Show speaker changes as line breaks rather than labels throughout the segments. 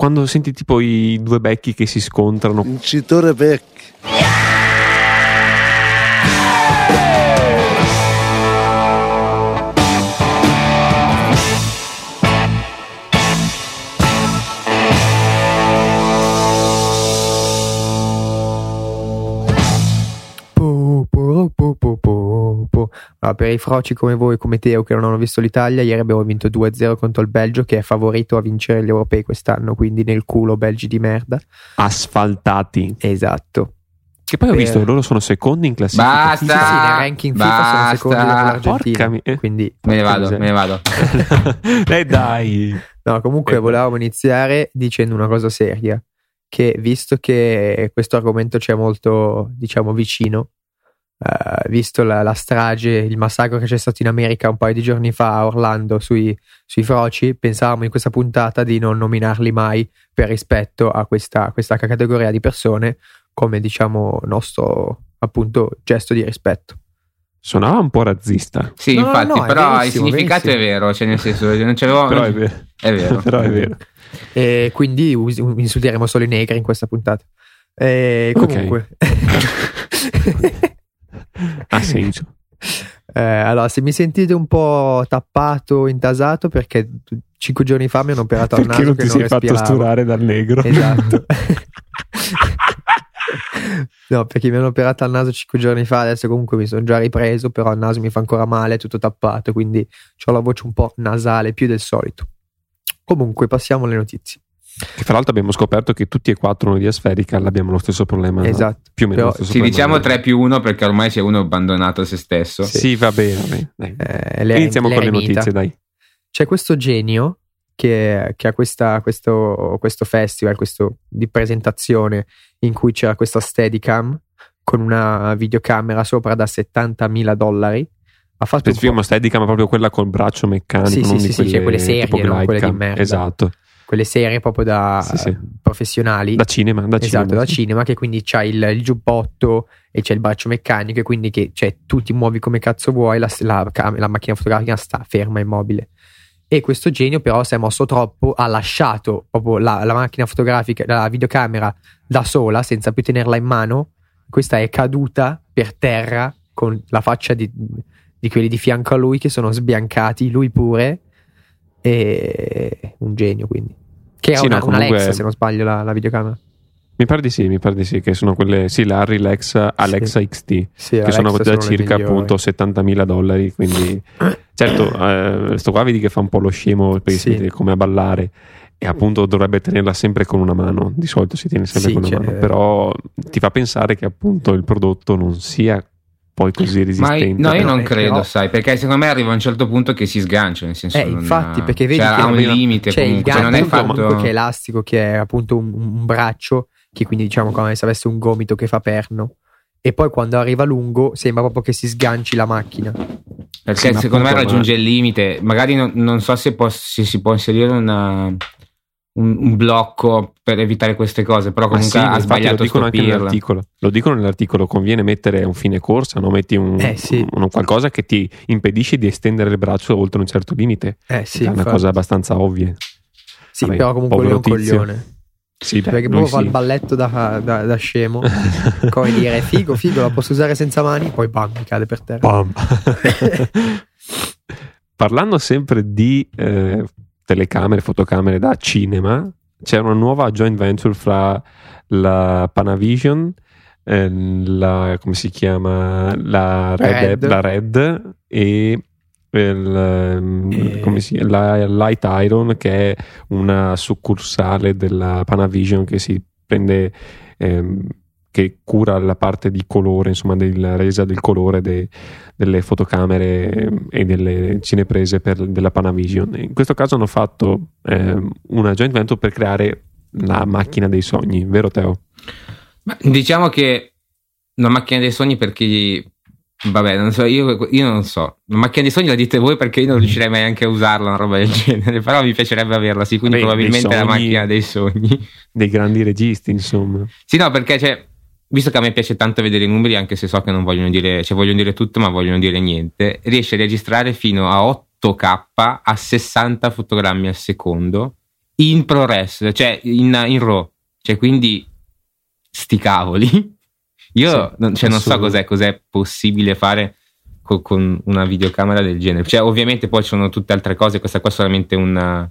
quando senti tipo i due becchi che si scontrano.
Vincitore vecchio.
Allora, per i froci come voi, come Teo, che non hanno visto l'Italia, ieri abbiamo vinto 2-0 contro il Belgio, che è favorito a vincere gli europei quest'anno. Quindi nel culo, belgi di merda.
Asfaltati.
Esatto.
Che poi ho
Per-
visto che loro sono secondi in classifica.
Sì,
Basta.
sì, nel ranking FIFA sono
Basta.
secondi dopo l'Argentina.
Porca mi- eh.
Quindi,
Me ne vado, me ne vado.
eh dai.
no, comunque
Ecco.
volevamo iniziare dicendo una cosa seria. Che visto che questo argomento ci è molto, diciamo, vicino, eh, visto la, la strage, il massacro che c'è stato in America un paio di giorni fa a Orlando sui, sui froci, pensavamo in questa puntata di non nominarli mai per rispetto a questa, questa categoria di persone, come diciamo nostro appunto gesto di rispetto.
Suonava un po' razzista.
Sì,
No, no,
infatti,
no, è
però il significato
verissimo.
è vero, cioè nel senso, non c'avevo...
Però è vero.
È vero.
Però è vero.
E quindi us- insulteremo solo i negri in questa puntata. E comunque,
Ha senso.
Eh, allora, se mi sentite un po' tappato, intasato, perché cinque giorni fa mi hanno operato al
Perché
naso
non
che
ti sei fatto
respiravo.
sturare dal negro?
Esatto. no, perché mi hanno operato al naso cinque giorni fa, adesso comunque mi sono già ripreso, però il naso mi fa ancora male, è tutto tappato, quindi ho la voce un po' nasale, più del solito. Comunque, passiamo alle notizie.
Che fra l'altro abbiamo scoperto che tutti e quattro noi di Asferical abbiamo lo stesso problema.
Esatto.
Più o meno
Però-
Sì,
problema.
diciamo 3 più 1 perché ormai c'è uno abbandonato a se stesso.
Sì, va bene. va bene, dai.
Eh, l'ere-
Iniziamo con le notizie, dai.
c'è questo genio che, che ha questa- questo, questo festival questo di presentazione in cui c'era questa Steadicam con una videocamera sopra da 70.000 dollari ha fatto un
Specifichiamo
po'
Steadicam, ma proprio quella col braccio meccanico,
Sì, sì,
non
sì,
di
sì, cioè quelle serie, non quelle di merda.
Esatto.
Quelle serie proprio da
Sì, sì.
professionali
Da cinema, da
esatto
cinema.
da cinema che quindi c'ha il, il giubbotto e c'è il braccio meccanico e quindi che cioè, tu ti muovi come cazzo vuoi la, la la macchina fotografica sta ferma immobile e questo genio però si è mosso troppo ha lasciato proprio la, la macchina fotografica la videocamera da sola senza più tenerla in mano questa è caduta per terra con la faccia di, di quelli di fianco a lui che sono sbiancati lui pure e un genio quindi. Che è
Sì,
una,
no, comunque-
Alexa se non sbaglio la, la videocamera.
Mi pare di sì, mi pare di sì, che sono quelle, sì, la Alexa, Alexa XT,
Sì,
che sono
Alexa
da
le
circa appunto 70.000 dollari, quindi certo, eh, sto qua vedi che fa un po' lo scemo perché
Sì.
si come a ballare e appunto dovrebbe tenerla sempre con una mano, di solito si tiene sempre
Sì,
con una
cioè-
mano, però ti fa pensare che appunto il prodotto non sia poi così
Ma
resistente.
no, io non
eh,
credo,
però-
sai, perché secondo me arriva a un certo punto che si sgancia, nel senso
Eh,
non
infatti,
ha-
perché vedi
cioè,
che
ha un limite
il
comunque, cioè, non è fatto
che è elastico, che è appunto un, un braccio, che quindi diciamo come se avesse un gomito che fa perno. E poi quando arriva lungo sembra proprio che si sganci la macchina.
Perché
Sì, ma
secondo me raggiunge il limite. Magari non, non so se, può- se si può inserire una- un, un blocco per evitare queste cose, però
Ma
comunque
sì,
ha sbagliato
lo anche nell'articolo. Lo dicono nell'articolo, conviene mettere un fine corsa, no? metti un,
Eh, sì.
un- qualcosa che ti impedisce di estendere il braccio oltre un certo limite.
Eh sì,
è una
infatti.
cosa abbastanza ovvia.
Sì,
Vabbè,
però comunque lui è un
povero tizio.
coglione.
Sì,
Perché
lui
proprio fa il balletto da, da- da scemo. come dire, figo, figo, la posso usare senza mani, poi bam, mi cade per terra.
Bam. Parlando sempre di eh, telecamere, fotocamere da cinema, c'è una nuova joint venture fra la Panavision, eh, la, come si chiama? La Red,
Red.
la Red e il,
E-
come si, la Light Iron che è una succursale della Panavision che si prende ehm, che cura la parte di colore, insomma, della resa del colore de- delle fotocamere e delle cineprese per, della Panavision. In questo caso hanno fatto ehm, una joint venture per creare la macchina dei sogni, vero Teo?
Ma diciamo che una macchina dei sogni per chi. Vabbè, non so, io, io non so. La macchina dei sogni la dite voi perché io non riuscirei mai anche a usarla, una roba del genere. Però mi piacerebbe averla, sì. Quindi
Vabbè,
probabilmente è la
sogni-
macchina dei sogni.
Dei grandi registi, insomma.
Sì, no, perché cioè, visto che a me piace tanto vedere i numeri, anche se so che non vogliono dire, cioè vogliono dire tutto, ma vogliono dire niente, riesce a registrare fino a 8K a 60 fotogrammi al secondo in ProRes, cioè in, in RAW, cioè quindi sti cavoli. Io
Sì,
non, cioè, non so cos'è, cos'è possibile fare co- con una videocamera del genere. Cioè, ovviamente poi ci sono tutte altre cose, questa qua è solamente una,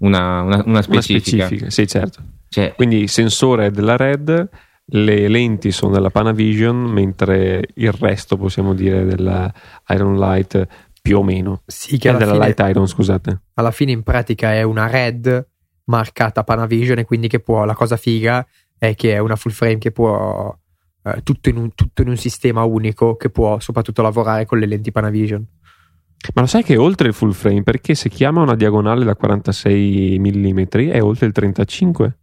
una, una- una
Una
specifica.
specifica, sì, certo.
Cioè,
Quindi sensore della Red, le lenti sono della Panavision, mentre il resto possiamo dire della Iron Light più o meno.
Sì, che
È
alla
della
fine,
Light Iron, scusate.
alla fine in pratica è una red marcata Panavision e quindi che può, la cosa figa è che è una full frame che può eh, tutto, in un, tutto in un sistema unico che può soprattutto lavorare con le lenti Panavision.
Ma lo sai che è oltre il full frame? Perché se chiama una diagonale da 46 mm è oltre il 35.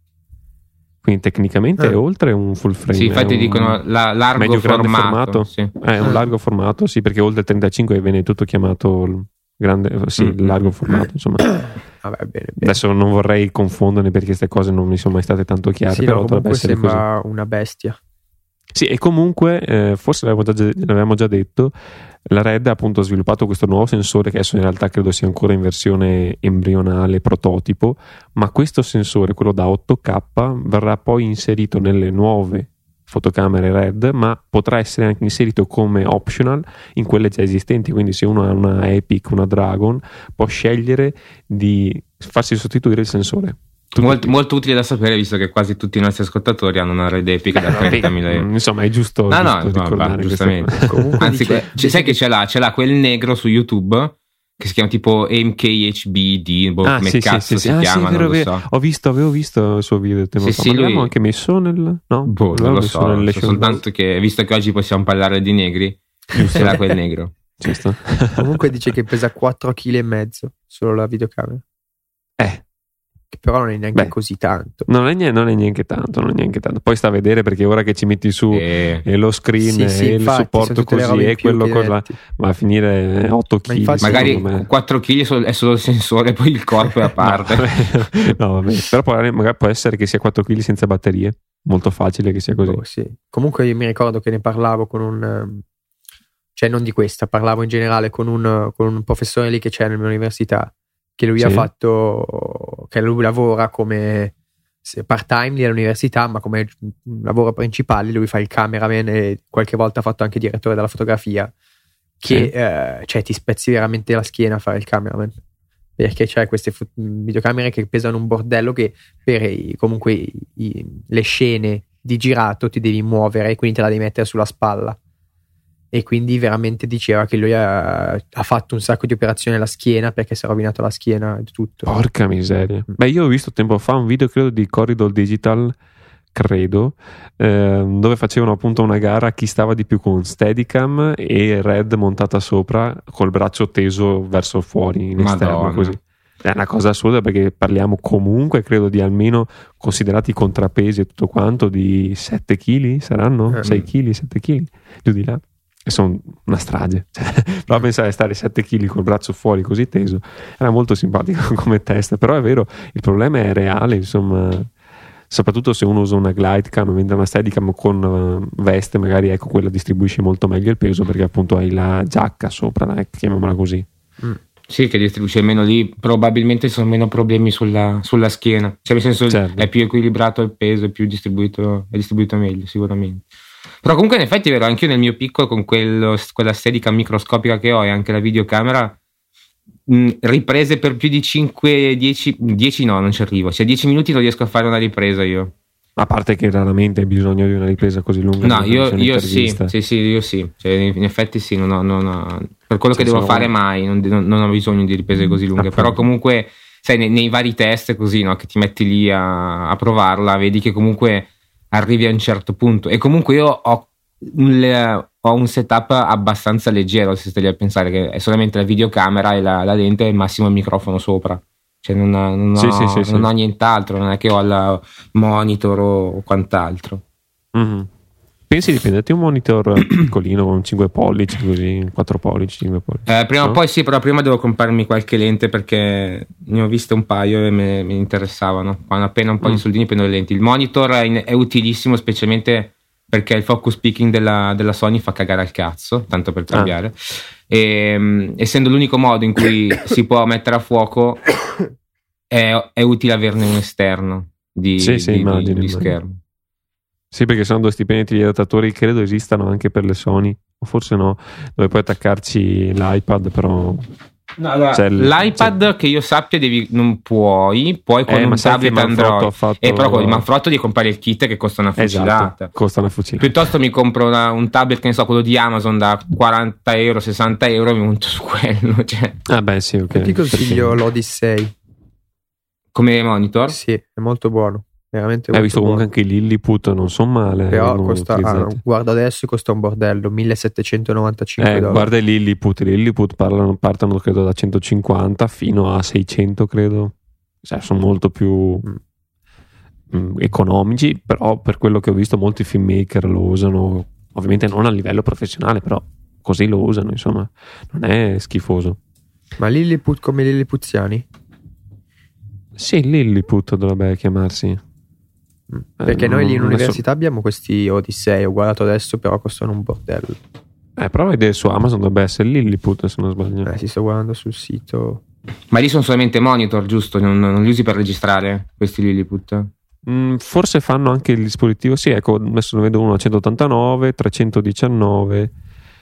Quindi tecnicamente
Eh.
è oltre un full frame.
sì, infatti dicono la, largo
medio
formato.
formato.
sì.
È un largo formato, sì, perché oltre il 35 viene tutto chiamato il grande, sì, il
Mm.
largo formato. Insomma,
Vabbè, bene, bene.
adesso non vorrei confonderne perché queste cose non mi sono mai state tanto chiare.
Sì,
però dovrebbe essere così.
sembra una bestia.
Sì, e comunque, eh, forse l'avevamo già, l'avevamo già detto, la Red ha appunto sviluppato questo nuovo sensore che adesso in realtà credo sia ancora in versione embrionale, prototipo, ma questo sensore, quello da 8K, verrà poi inserito nelle nuove fotocamere Red, ma potrà essere anche inserito come optional in quelle già esistenti, quindi se uno ha una Epic, una Dragon, può scegliere di farsi sostituire il sensore.
Molto, molto utile da sapere, visto che quasi tutti i nostri ascoltatori hanno una red epic da 30.000 euro.
Mm, Insomma, è giusto,
No, no,
giusto
no, va, giustamente.
Comunque
Anzi,
dice-
cioè, sai che ce l'ha? Ce l'ha quel negro su YouTube che si chiama tipo MKHBD, boh,
Ah,
come
sì, sì,
cazzo
sì,
si
sì. Ah, sì,
chiama,
vero,
non lo
vero.
so.
Ho visto, avevo visto il suo video tempo
Sì,
fa.
sì, lui-
l'abbiamo anche messo nel no?
Boh, non lo so, so soltanto che visto che oggi possiamo parlare di negri, ce l'ha quel negro.
Giusto.
Comunque dice che pesa 4 kg e mezzo solo la videocamera.
eh,
Che però non è neanche
Beh.
così tanto.
non è, non è neanche tanto, non è neanche tanto. Poi sta a vedere perché ora che ci metti su
E-
e lo screen
Sì, sì,
e il
infatti,
supporto
le robe
così e quello cosa va a finire 8
Ma
kg.
infatti-
magari
secondo me.
4 kg è solo il sensore, poi il corpo è a parte.
No, vabbè. No, vabbè. Però poi magari può essere che sia 4 kg senza batterie. Molto facile che sia così.
Boh, sì. Comunque io mi ricordo che ne parlavo con un... cioè non di questa, parlavo in generale con un, con un professore lì che c'è nella mia università, che lui ha
Sì.
fatto... che lui lavora come se- part-time lì all'università, ma come lavoro principale lui fa il cameraman e qualche volta ha fatto anche direttore della fotografia, che
Sì.
eh, cioè ti spezzi veramente la schiena a fare il cameraman. Perché c'è queste fo- videocamere che pesano un bordello che per i- comunque i- le scene di girato ti devi muovere e quindi te la devi mettere sulla spalla. E quindi veramente diceva che lui ha, ha fatto un sacco di operazioni alla schiena perché si è rovinato la schiena e tutto.
Porca miseria. Beh, io ho visto tempo fa un video, credo, di Corridor Digital, credo, ehm, dove facevano appunto una gara a chi stava di più con Steadicam e Red montata sopra col braccio teso verso fuori in esterno
Madonna.
così. È una cosa assurda perché parliamo comunque, credo, di almeno considerati i contrappesi e tutto quanto di 7 kg, saranno?
Eh.
6 kg, 7 kg, giù di là. E sono una strage. Cioè, però pensare a stare 7 kg col braccio fuori così teso era molto simpatico come test. Però è vero, il problema è reale, insomma. Soprattutto se uno usa una glide cam, mentre una steadicam con eh, veste, magari ecco quella distribuisce molto meglio il peso perché appunto hai la giacca sopra, dai, chiamiamola così.
Sì, che distribuisce meno lì, probabilmente ci sono meno problemi sulla, sulla schiena. Cioè, nel senso,
Certo.
è più equilibrato il peso, è più distribuito, è distribuito meglio, sicuramente. Però comunque, in effetti, è vero, anche io nel mio piccolo, con quello, quella steadica microscopica che ho e anche la videocamera, mh, riprese per più di 5, 10, 10 no, non ci arrivo. Cioè, 10 minuti non riesco a fare una ripresa io.
A parte che raramente hai bisogno di una ripresa così lunga.
No, io, io sì, sì, sì, io sì. Cioè, in effetti sì, non ho- non ho- per quello
Cioè,
che devo fare mai, non, non- non ho bisogno di riprese così lunghe.
Appunto.
Però comunque, sai, nei, nei vari test così, no, che ti metti lì a, a provarla, vedi che comunque arrivi a un certo punto. E comunque io ho un, ho un setup abbastanza leggero, se stai lì a pensare che è solamente la videocamera e la, la lente e il massimo il microfono sopra. Cioè non, ho- non
Sì,
ho,
sì, sì,
non ho nient'altro, non è che ho il monitor o quant'altro.
Mhm. Pensi di prenderti un monitor piccolino con 5 pollici, così 4 pollici, 5 pollici?
Eh, prima o
No?
poi sì, però prima devo comprarmi qualche lente perché ne ho viste un paio e mi interessavano. Quando appena un po'
Mm.
di soldini prendo le lenti. Il monitor è, in- è utilissimo specialmente perché il focus peaking della, della Sony fa cagare al cazzo, tanto per
Ah.
è, è utile averne un esterno di,
Sì, sì,
di- di-
immagino,
di
immagino.
schermo.
Sì, perché sono due stipendi di adattatori, credo esistano anche per le Sony, o forse no, dove puoi attaccarci l'iPad, però... C'è il-
L'iPad che io sappia devi, non puoi, puoi con
Eh,
un
ma sai che
tablet Android.
ha fatto-
E però con il Manfrotto devi comprare il kit che costa una fucilata.
Esatto, costa una fucilata.
Piuttosto mi compro una- un tablet, che ne so, quello di Amazon da 40 euro, 60 euro e mi monto su quello. Cioè,
Ah beh sì, ok.
Ti consiglio
Perché-
l'Odyssey.
come monitor.
Sì, è molto buono. Veramente
Hai visto comunque
buono.
anche i Lilliput, non sono male.
Però costa, ah, guarda adesso costa un bordello, 1795
Eh,
dollari.
guarda i Lilliput, i Lilliput parlano- partono credo da 150 fino a 600 credo, cioè sono molto più
Mm.
mm, economici, però per quello che ho visto molti filmmaker lo usano, ovviamente non a livello professionale, però così lo usano, insomma, non è schifoso.
Ma Lilliput come Lilliputiani?
Sì, Lilliput dovrebbe chiamarsi. Eh,
Perché noi lì in
non-
università abbiamo questi Odyssey, ho guardato adesso, però costano un bordello.
Eh, però vedere su Amazon dovrebbe essere Lilliput se non sbaglio.
Eh, si sto guardando sul sito.
Ma lì sono solamente monitor, giusto? Non, non li usi per registrare questi Lilliput?
Mm, forse fanno anche il dispositivo, sì, ecco, adesso ne vedo uno a 189, 319.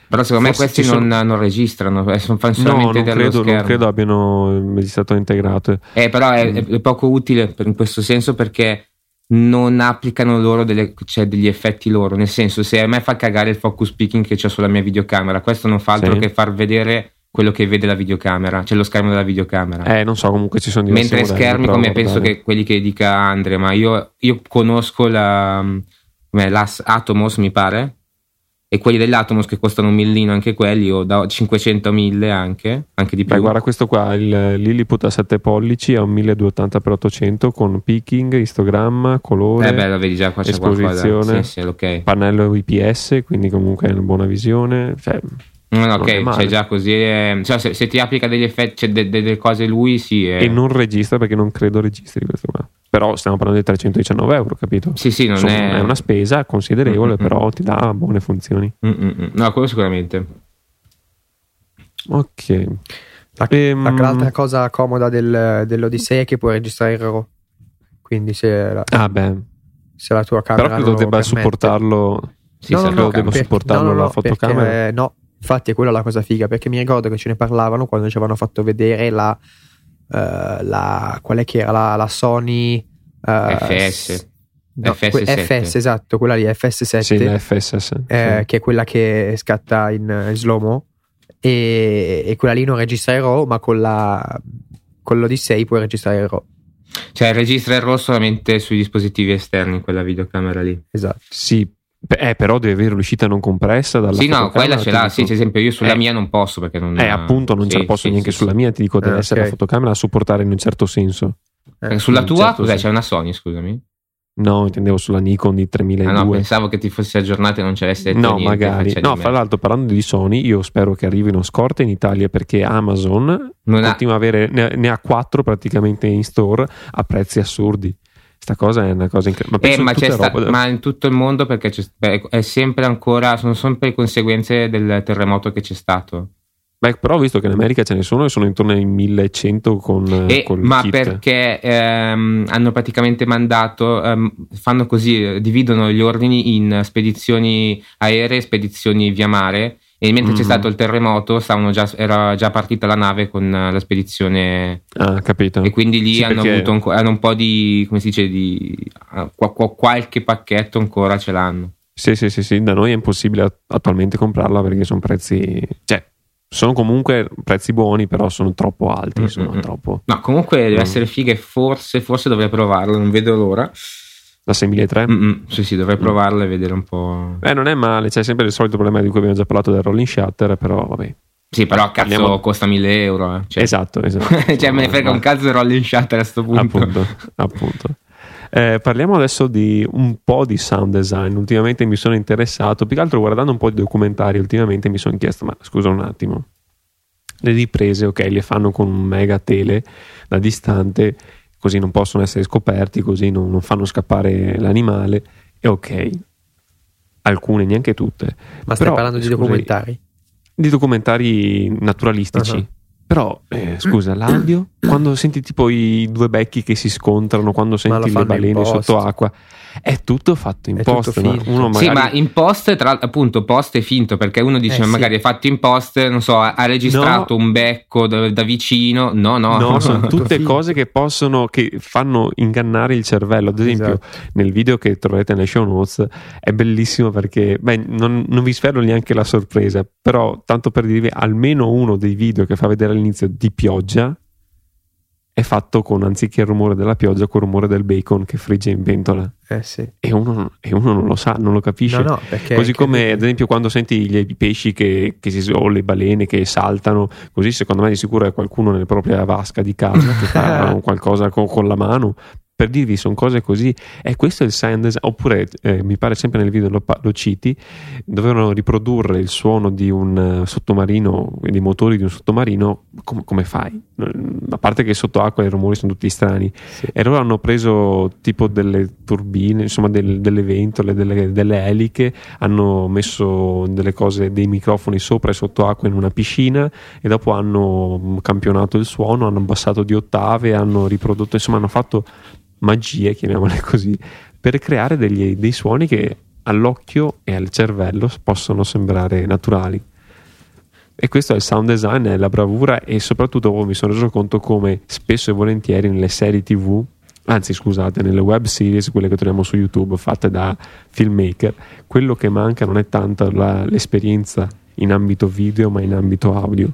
Però secondo me
Forse
questi
ci sono-
non, non registrano, eh, sono- fanno
No,
solamente
non
dello
credo, non credo abbiano il registratore integrato.
Eh, però è,
Mm.
è- poco utile in questo senso perché non applicano loro delle- cioè, degli effetti loro. Nel senso, se a me fa cagare il focus peaking che c'è sulla mia videocamera, questo non fa altro
Sì.
che far vedere quello che vede la videocamera, cioè lo schermo della videocamera.
Eh, non so, comunque ci sono diversi
Mentre
modelli,
schermi, come penso che quelli che dica Andre, ma io, io conosco la, Atomos, mi pare, e quelli dell'Atomos che costano un millino anche quelli, o da 500 a 1000 anche, anche di più.
Beh, guarda questo qua, il Lilliput a 7 pollici a un 1280x800 con peaking, histogramma, colore,
eh beh, vedi già qua c'è
esposizione.
Sì, sì, ok.
pannello IPS, quindi comunque è una buona visione. Cioè,
No, no,
è
ok, cioè già così. eh, cioè, se, se ti applica degli effetti, cioè, de- de- delle cose lui, sì. eh.
E non registra perché non credo registri questo qua. Però stiamo parlando di 319 euro, capito?
Sì, sì, non
Insomma,
è...
una spesa considerevole,
Mm, mm, mm.
però ti dà buone funzioni.
Mm, mm, mm. No, quello sicuramente.
Ok.
La-
Ehm,
la- L'altra cosa comoda del, dell'Odyssey è che puoi registrare il RAW. Quindi se la,
Ah, beh.
se la tua camera
Però credo debba
permette.
supportarlo.
Sì,
no, no,
credo
no,
debba
perché-
supportarlo
no, no,
la fotocamera.
perché, no, infatti è quella la cosa figa perché mi ricordo che ce ne parlavano quando ci avevano fatto vedere la, eh, la qual è che era la, la Sony eh,
FS.
no,
FS7.
que- FS esatto quella lì FS7
Sì, la FSS.
eh,
sì.
che è quella che scatta in, in slow-mo e, e quella lì non registra il RAW ma con la con l'Odyssey puoi registrare il RAW
Cioè, registra il RAW solamente sui dispositivi esterni, quella videocamera lì.
esatto
Sì, eh, però deve avere l'uscita non compressa dalla
sì, no,
fotocamera,
quella ce l'ha.
dico.
Sì, ad esempio, io sulla
Eh.
mia non posso perché non.
Eh, appunto, non ce
sì,
la posso
sì,
neanche
sì,
sulla
sì.
mia, ti dico, deve
Eh,
essere
ok.
la fotocamera a supportare in un certo senso.
Eh,
Sulla tua,
certo
cos'è?
senso.
C'è una Sony, scusami.
No, intendevo sulla Nikon di 3002.
Ah, no, pensavo che ti fossi aggiornato e non ci avessi detto
No,
niente,
magari. No, fra l'altro, parlando di Sony, io spero che arrivino scorte in Italia perché Amazon
Non ha-
continua a avere, ne, ne ha quattro praticamente in store a prezzi assurdi. Sta cosa è una cosa incredibile. Ma,
Eh,
penso in
ma, sta- ma in tutto il mondo perché beh, è sempre ancora, sono sempre conseguenze del terremoto che c'è stato.
Beh, però ho visto che in America ce ne sono e sono intorno ai 1100 con,
E-
Eh, col
ma
kit.
perché ehm, hanno praticamente mandato, ehm, fanno così, dividono gli ordini in spedizioni aeree e spedizioni via mare. E mentre c'è
Mhm.
stato il terremoto, stavano già- era già partita la nave con eh, la spedizione
Ah, capito.
E quindi lì
Sì,
hanno
perché-
avuto un, hanno un po' di, come si dice, di ah, qua- qua- qualche pacchetto ancora ce l'hanno.
Sì, sì, sì, sì, da noi è impossibile at- attualmente comprarla perché sono prezzi, cioè, sono comunque prezzi buoni, però sono troppo alti,
Mm,
insomma,
mm, mm.
troppo.
No, comunque deve
Mm.
essere figa e forse, forse dovrei provarlo, non vedo l'ora.
La 6003?
Mm-mm, sì, sì, dovrei provarlo e vedere un po'.
Eh, non è male, c'è sempre il solito problema di cui abbiamo già parlato del rolling shutter, però vabbè.
Sì, però cazzo
Parliamo-
costa 1000 euro. eh. Cioè,
Esatto, esatto.
cioè, me ne frega un cazzo del rolling shutter a sto punto.
appunto, appunto. Eh, parliamo adesso di un po' di sound design. Ultimamente mi sono interessato, più che altro guardando un po' di documentari, ultimamente mi sono chiesto, ma scusa un attimo, le riprese, ok, le fanno con un mega tele da distante, così non possono essere scoperti, così non, non fanno scappare l'animale, e ok, alcune, neanche tutte.
Ma stai
Però,
parlando di
scusi,
documentari?
Di documentari naturalistici.
Uh-huh.
Però, eh, scusa, l'audio? Quando senti tipo i due becchi che si scontrano, quando senti le balene sotto acqua, è tutto fatto in
È
post. ma uno
Sì,
magari...
ma in post, tra, appunto, post è finto perché uno dice
Eh, sì.
magari è fatto in post, non so, ha, registrato un becco da, da vicino. No, no,
No, sono tutte
finto.
cose che possono, che fanno ingannare il cervello. Ad esempio,
Esatto.
nel video che troverete nelle show notes è bellissimo perché, beh, non, non vi svelo neanche la sorpresa, però tanto per dirvi, almeno uno dei video che fa vedere all'inizio di pioggia è fatto con, anziché il rumore della pioggia, col rumore del bacon che frigge in pentola.
Eh sì.
E uno, e uno non lo sa, non lo capisce.
No, no,
Così come
che-
ad esempio quando senti gli- i pesci che, che si, o le balene che saltano, così secondo me di sicuro è qualcuno nella propria vasca di casa che fa qualcosa con, con la mano. Per dirvi, sono cose così. E questo è il sound design. Oppure, eh, mi pare sempre nel video lo, lo citi, dovevano riprodurre il suono di un eh, sottomarino, quindi i motori di un sottomarino. Com- come fai? A parte che sotto acqua i rumori sono tutti strani.
Sì.
E loro hanno preso tipo delle turbine, insomma del- delle ventole, delle, delle eliche, hanno messo delle cose, dei microfoni sopra e sotto acqua in una piscina e dopo hanno mm, campionato il suono, hanno abbassato di ottave, hanno riprodotto, insomma hanno fatto magie, chiamiamole così, per creare degli- dei suoni che all'occhio e al cervello possono sembrare naturali. E questo è il sound design, è la bravura e soprattutto oh, mi sono reso conto come spesso e volentieri nelle serie tv, anzi scusate, nelle web series, quelle che troviamo su YouTube fatte da filmmaker, quello che manca non è tanto la- l'esperienza in ambito video ma in ambito audio,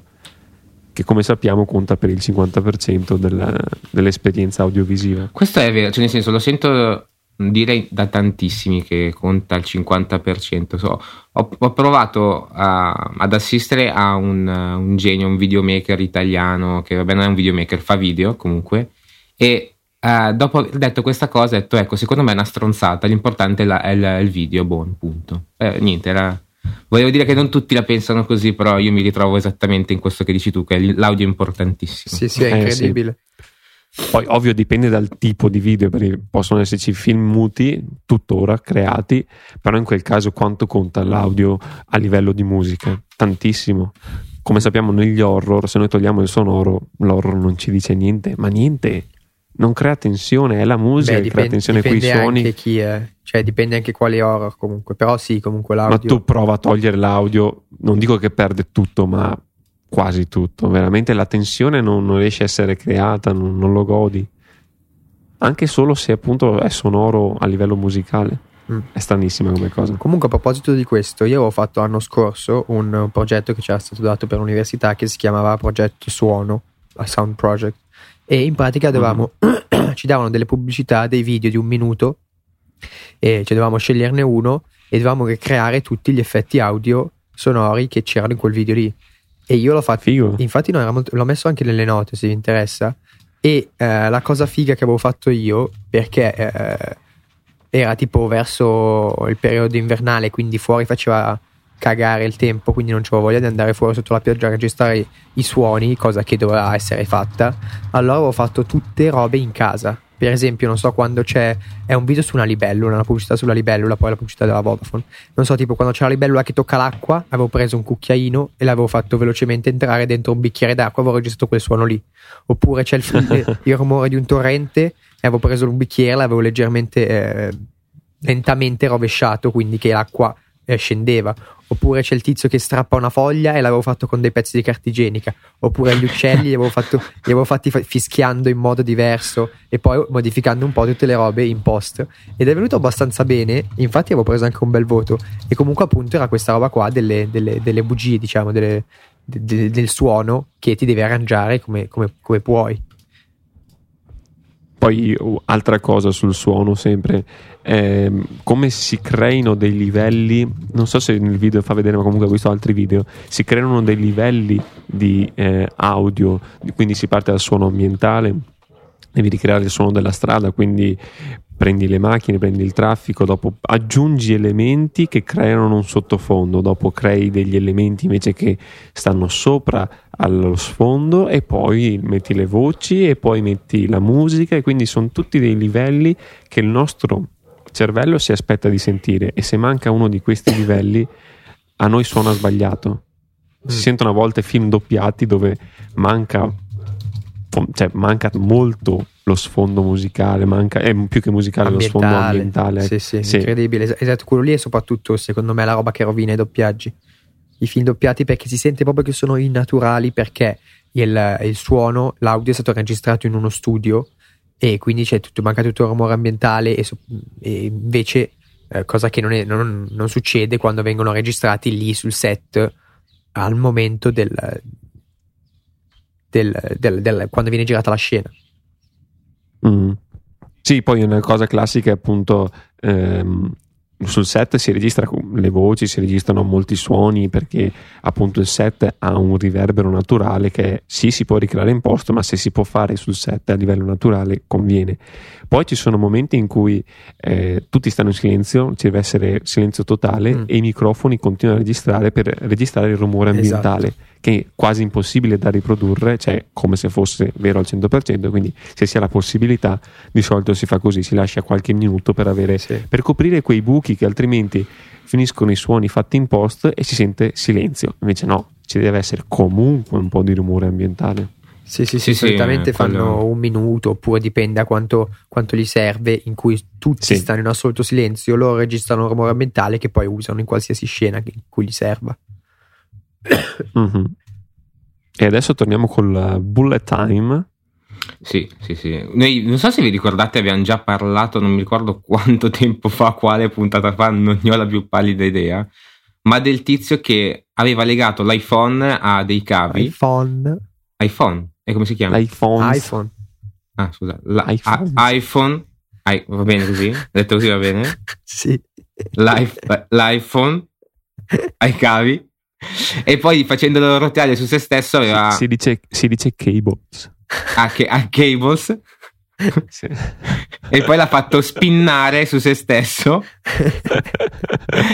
che come sappiamo conta per il 50% della- dell'esperienza audiovisiva.
Questo è vero, cioè nel senso lo sento dire da tantissimi che conta il 50%. So, ho, ho provato a- ad assistere a un, un genio, un videomaker italiano che vabbè non è un videomaker, fa video comunque e eh, dopo aver detto questa cosa ho detto ecco secondo me è una stronzata, l'importante è, la- è il, è il video, buon punto. Eh, niente, era... Volevo dire che non tutti la pensano così, però io mi ritrovo esattamente in questo che dici tu, che l'audio è importantissimo.
Sì, sì, è
Eh,
incredibile.
Poi, ovvio, dipende dal tipo di video, perché possono esserci film muti tuttora creati, però in quel caso quanto conta l'audio a livello di musica? Tantissimo. Come sappiamo negli horror, se noi togliamo il sonoro, l'horror non ci dice niente, ma niente. Non crea tensione, è la musica
Beh,
che crea
dipende,
tensione quei
dipende
suoni.
anche chi è, cioè dipende anche quali horror comunque, però sì, comunque
Ma
l'audio.
tu prova a togliere l'audio, non dico che perde tutto, ma quasi tutto. Veramente la tensione non, non riesce a essere creata, non, non lo godi. Anche solo se appunto è sonoro a livello musicale.
Mm.
È stranissima come cosa.
Comunque a proposito di questo, io avevo fatto l'anno scorso un progetto che ci era stato dato per l'università che si chiamava Progetto Suono, la Sound Project, e in pratica dovevamo, ci davano delle pubblicità, dei video di un minuto, e ci dovevamo sceglierne uno e dovevamo creare tutti gli effetti audio sonori che c'erano in quel video lì. E io l'ho fatto
Figo.
Infatti, no, molto- l'ho messo anche nelle note se vi interessa. E eh, la cosa figa che avevo fatto io, perché eh, era tipo verso il periodo invernale, quindi fuori faceva cagare il tempo, quindi non c'avevo voglia di andare fuori sotto la pioggia a registrare i suoni, cosa che doveva essere fatta. Allora avevo fatto tutte robe in casa. Per esempio, non so quando c'è. È un video su una libellula, una pubblicità sulla libellula, poi la pubblicità della Vodafone. Non so, tipo quando c'è la libellula che tocca l'acqua, avevo preso un cucchiaino e l'avevo fatto velocemente entrare dentro un bicchiere d'acqua, avevo registrato quel suono lì. Oppure c'è il, il- rumore di un torrente e avevo preso un bicchiere, l'avevo leggermente eh, lentamente rovesciato, quindi che l'acqua eh, scendeva. Oppure c'è il tizio che strappa una foglia e l'avevo fatto con dei pezzi di carta igienica. Oppure gli uccelli li avevo, fatto- li avevo fatti fa- fischiando in modo diverso e poi modificando un po' tutte le robe in post. Ed è venuto abbastanza bene. Infatti avevo preso anche un bel voto. E comunque appunto era questa roba qua delle, delle- delle bugie, diciamo, delle- de- de- del suono che ti devi arrangiare come, come- come puoi.
Poi altra cosa sul suono sempre, ehm, come si creino dei livelli, non so se nel video fa vedere ma comunque ho visto altri video, si creano dei livelli di eh, audio, quindi si parte dal suono ambientale, devi ricreare il suono della strada, quindi prendi le macchine, prendi il traffico, dopo aggiungi elementi che creano un sottofondo, dopo crei degli elementi invece che stanno sopra allo sfondo e poi metti le voci e poi metti la musica e quindi sono tutti dei livelli che il nostro cervello si aspetta di sentire e se manca uno di questi livelli a noi suona sbagliato. si sentono a volte film doppiati dove manca, cioè, manca molto lo sfondo musicale, manca, è più che musicale lo sfondo ambientale.
Sì, sì, sì, incredibile. Esatto, quello lì è soprattutto secondo me la roba che rovina i doppiaggi. I film doppiati perché si sente proprio che sono innaturali perché il, il suono, l'audio è stato registrato in uno studio e quindi c'è tutto, manca tutto il rumore ambientale e, e invece eh, cosa che non, è, non, non, succede quando vengono registrati lì sul set al momento del, del, del, del quando viene girata la scena.
Mm. Sì, poi una cosa classica è appunto ehm, sul set si registra le voci, si registrano molti suoni perché appunto il set ha un riverbero naturale che sì si può ricreare in posto, ma se si può fare sul set a livello naturale conviene. Poi ci sono momenti in cui eh, tutti stanno in silenzio, ci deve essere silenzio totale mm. e i microfoni continuano a registrare per registrare il rumore ambientale. Esatto che è quasi impossibile da riprodurre, cioè come se fosse vero al 100%, quindi se si ha la possibilità di solito si fa così, si lascia qualche minuto per, avere, sì. per coprire quei buchi che altrimenti finiscono i suoni fatti in post e si sente silenzio, invece no, ci deve essere comunque un po' di rumore ambientale.
Sì, sì, sì, sì solitamente sì, fanno quello... un minuto oppure dipende da quanto, quanto, gli serve in cui tutti sì. stanno in assoluto silenzio, loro registrano un rumore ambientale che poi usano in qualsiasi scena in cui gli serva
mm-hmm. E adesso torniamo col bullet time.
Sì, sì, sì. Noi non so se vi ricordate, abbiamo già parlato, non mi ricordo quanto tempo fa, quale puntata fa, non ne ho la più pallida idea, ma del tizio che aveva legato l'iPhone a dei cavi.
iPhone.
iPhone. E come si chiama?
L'iPhone.
iPhone.
Ah, scusa. La, iPhone. A, iPhone. I, va bene così? Detto così va bene?
sì.
L'iPhone ai cavi e poi facendolo roteare su se stesso aveva...
Si, si dice, si dice cables.
Ah, che, ah, cables. Sì. e poi l'ha fatto spinnare su se stesso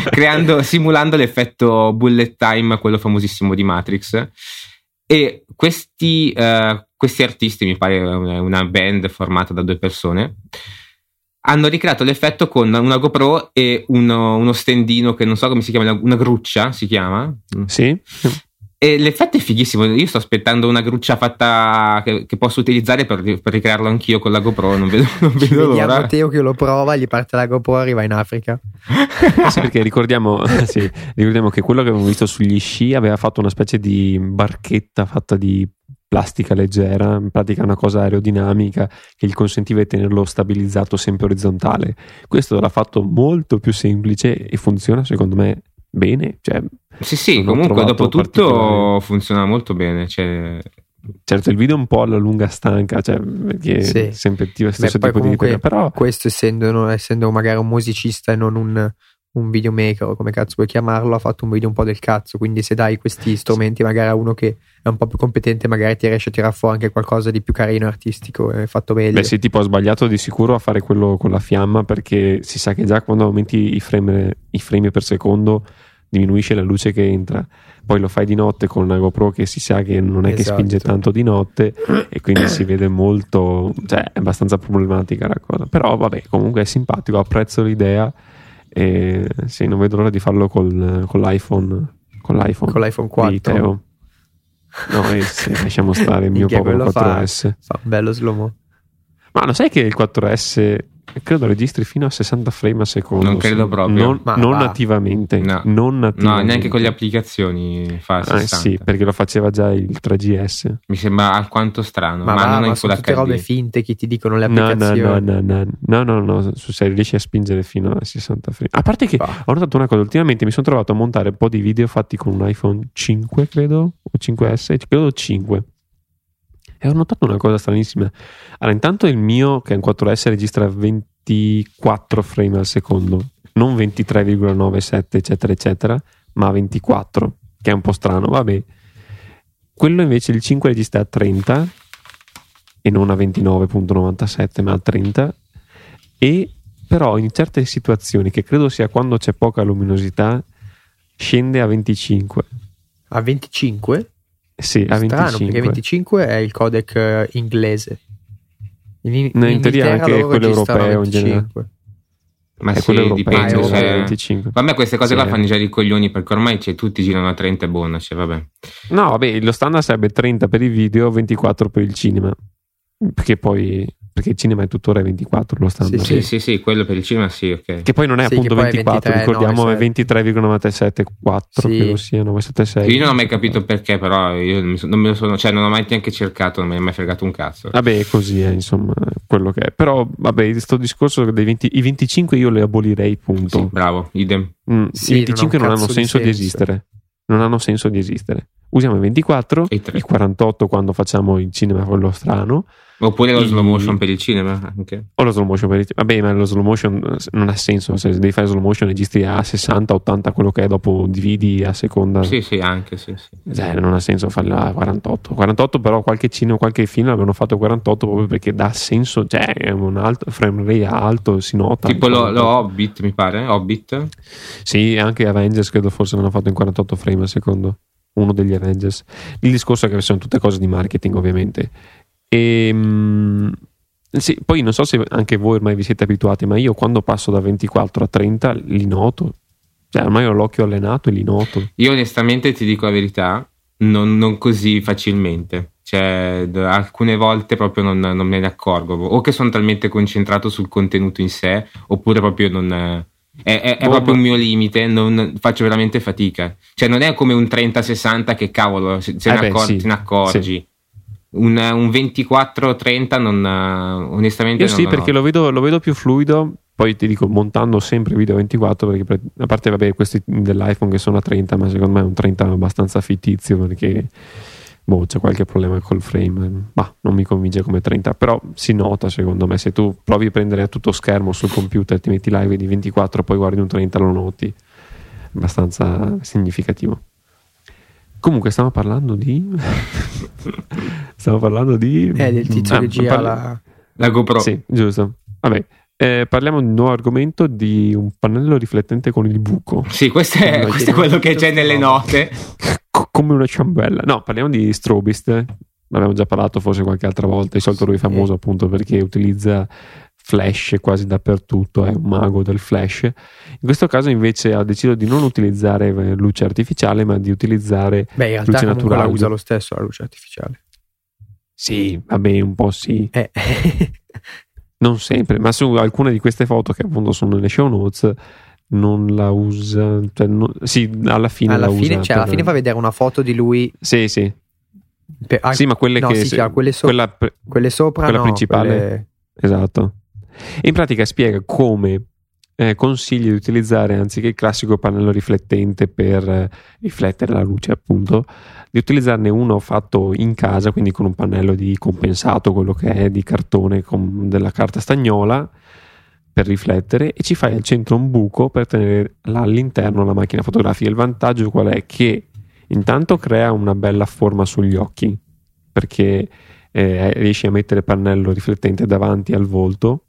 creando, simulando l'effetto bullet time quello famosissimo di Matrix e questi, uh, questi artisti mi pare una band formata da due persone hanno ricreato l'effetto con una GoPro e uno, uno stendino che non so come si chiama, una gruccia si chiama.
Sì.
E l'effetto è fighissimo. Io sto aspettando una gruccia fatta che, che posso utilizzare per, per, ricrearlo anch'io con la GoPro. Non vedo, non vedo
l'ora. Matteo che lo prova, gli parte la GoPro e arriva in Africa.
sì, perché ricordiamo, sì, ricordiamo che quello che avevamo visto sugli sci aveva fatto una specie di barchetta fatta di plastica leggera, in pratica una cosa aerodinamica che gli consentiva di tenerlo stabilizzato sempre orizzontale. Questo l'ha fatto molto più semplice e funziona secondo me bene. Cioè,
sì, sì, comunque dopo tutto funziona molto bene. Cioè...
Certo, il video è un po' alla lunga stanca, cioè, perché sì. sempre il stesso Beh, tipo di ripresa, però...
Questo essendo, essendo magari un musicista e non un un videomaker o come cazzo vuoi chiamarlo ha fatto un video un po' del cazzo quindi se dai questi strumenti magari a uno che è un po' più competente magari ti riesce a tirare fuori anche qualcosa di più carino artistico e fatto meglio
beh sì tipo ho sbagliato di sicuro a fare quello con la fiamma perché si sa che già quando aumenti i frame, i frame per secondo diminuisce la luce che entra poi lo fai di notte con una GoPro che si sa che non è esatto. che spinge tanto di notte e quindi si vede molto cioè è abbastanza problematica la cosa però vabbè comunque è simpatico apprezzo l'idea e sì, non vedo l'ora di farlo col, con l'iPhone. Con l'iPhone,
con l'iPhone 4.
No, eh, sì, lasciamo stare il mio povero 4S.
Fa, fa un bello slow
Ma lo sai che il 4S credo registri fino a 60 frame al secondo.
Non credo proprio.
Non, non nativamente. No. non nativamente.
No, neanche con le applicazioni fa 60. Ah,
sì, perché lo faceva già il 3GS.
Mi sembra alquanto strano.
Ma,
ma
va,
non
ma sono tutte HD. robe finte che ti dicono le applicazioni.
No, no, no, no, no, no, no, su serio riesci a spingere fino a 60 frame. A parte che bah. ho notato una cosa, ultimamente mi sono trovato a montare un po' di video fatti con un iPhone 5, credo, o 5S, credo 5 e ho notato una cosa stranissima. Allora, intanto il mio, che è un 4S, registra 24 frame al secondo, non 23,97 eccetera eccetera, ma 24, che è un po' strano, vabbè. Quello invece il 5 registra a 30 e non a 29.97 ma a 30 e però in certe situazioni, che credo sia quando c'è poca luminosità, scende a 25.
A 25?
Sì, a 25.
perché 25 è il codec eh, inglese.
In, in, no, in teoria anche quello europeo in generale.
Ma
È
sì,
quello europeo,
dipende. cioè-
25.
A me queste cose
Sì.
qua fanno già i coglioni perché ormai c'è, tutti girano a 30 e buono. Cioè, vabbè.
No, vabbè, lo standard sarebbe 30 per il video, 24 per il cinema. Perché poi perché il cinema è tuttora 24 lo standard.
Sì, sì, sì, quello per il cinema sì, ok.
Che poi non è
Sì,
appunto
che poi è
24,
23,
ricordiamo è
97.
23,974
Sì.
credo sia 976.
Io non ho mai capito perché, però io non me lo sono, cioè non ho mai neanche cercato, non mi è mai fregato un cazzo.
Vabbè, è così è, insomma, è quello che è. Però, vabbè, questo discorso dei 20 i 25 io le abolirei, punto.
Sì, bravo, idem.
Mm,
Sì,
I 25
non
non, hanno
cazzo di
senso di,
senso.
esistere. Non hanno senso di esistere. Usiamo i 24,
E i tre.
i 48 quando facciamo il cinema quello strano,
Oppure lo slow motion per il cinema anche.
o lo slow motion per il Vabbè, ma lo slow motion eh, non ha senso. Se devi fare slow motion, registri a 60, 80, quello che è, dopo dividi a seconda.
Sì, sì, anche, sì, sì.
Eh, non ha senso farlo a 48. 48, però, qualche cinema, qualche film l'avevano fatto a 48 proprio perché dà senso. Cioè, è un alto frame rate alto, si nota.
Tipo lo, lo
48.
Hobbit, mi pare, Hobbit.
Sì, anche Avengers credo forse l'hanno fatto in 48 frame al secondo. Uno degli Avengers. Il discorso è che sono tutte cose di marketing, ovviamente. E, sì, poi non so se anche voi ormai vi siete abituati, ma io quando passo da 24 a 30 li noto. Cioè, ormai ho l'occhio allenato e li noto.
Io onestamente ti dico la verità, non, non così facilmente. Cioè, alcune volte proprio non, non me ne accorgo. O che sono talmente concentrato sul contenuto in sé, oppure proprio non. È, è- è proprio un mio limite, non, faccio veramente fatica. Cioè, non è come un 30-60 che cavolo, se, se
Eh
ne,
beh,
accor-
sì,
te ne accorgi. Un, un 24-30 non, onestamente
Io
non
sì, perché lo vedo, lo vedo più fluido. Poi ti dico, montando sempre video a 24, perché a parte vabbè, questi dell'iPhone che sono a 30, ma secondo me è un 30 abbastanza fittizio perché boh, c'è qualche problema col frame. Ma non mi convince come 30, però si nota secondo me. Se tu provi a prendere a tutto schermo sul computer, ti metti live di 24, poi guardi un 30, lo noti. Abbastanza significativo. Comunque, stiamo parlando di. stiamo parlando di.
Eh, del tizio
Ah,
che gira
parla-
la...
La GoPro.
sì, giusto. Vabbè, eh, parliamo di un nuovo argomento di un pannello riflettente con il buco,
Sì, questo è, questo è quello che c'è nelle note.
Co- come una ciambella. No, parliamo di Strobist. Ne abbiamo già parlato forse qualche altra volta. Di solito lui è famoso appunto perché utilizza flash quasi dappertutto, è un mago del flash. In questo caso invece ha deciso di non utilizzare eh, luce artificiale, ma di utilizzare
Beh, in realtà
luce
comunque la
naturale.
usa lo stesso la luce artificiale.
Sì, vabbè, un po' sì.
Eh.
Non sempre, ma su alcune di queste foto che appunto sono nelle show notes non la usa, cioè non- sì, alla fine
alla,
la
fine,
usa.
cioè, alla fine fa vedere una foto di lui.
Sì, sì.
per- ah,
sì, ma quelle
no,
che
sì,
se-
chiaro, quelle, so-
quella
quelle sopra,
quella
no,
principale.
quelle-
esatto. E in pratica spiega come eh, consiglia di utilizzare anziché il classico pannello riflettente per eh, riflettere la luce, appunto, di utilizzarne uno fatto in casa, quindi con un pannello di compensato, quello che è di cartone con della carta stagnola per riflettere e ci fai al centro un buco per tenere all'interno la macchina fotografica. Il vantaggio qual è? Che intanto crea una bella forma sugli occhi perché eh, riesci a mettere pannello riflettente davanti al volto